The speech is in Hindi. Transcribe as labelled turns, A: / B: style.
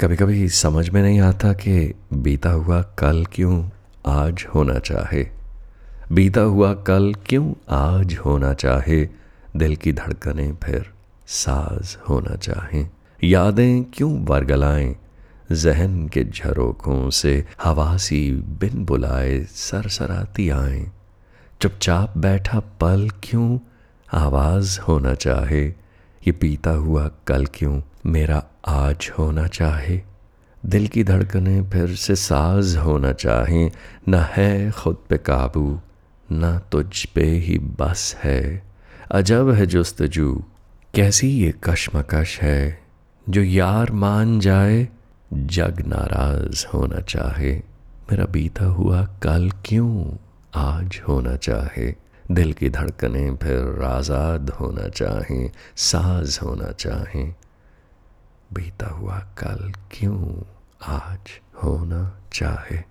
A: कभी कभी समझ में नहीं आता कि बीता हुआ कल क्यों आज होना चाहे। बीता हुआ कल क्यों आज होना चाहे। दिल की धड़कने फिर साज होना चाहे। यादें क्यों बरगलाएँ जहन के झरोखों से हवासी बिन बुलाए सरसराती आए। चुपचाप बैठा पल क्यों आवाज़ होना चाहे। ये पीता हुआ कल क्यों मेरा आज होना चाहे? दिल की धड़कने फिर से साज होना चाहें। न है खुद पे काबू, न तुझ पे ही बस है। अजब है जुस्तजू, कैसी ये कशमकश है? जो यार मान जाए, जग नाराज़ होना चाहे। मेरा बीता हुआ कल क्यों आज होना चाहे? दिल की धड़कने फिर आज़ाद होना चाहें, साज होना चाहें। बीता हुआ कल क्यों आज होना चाहे?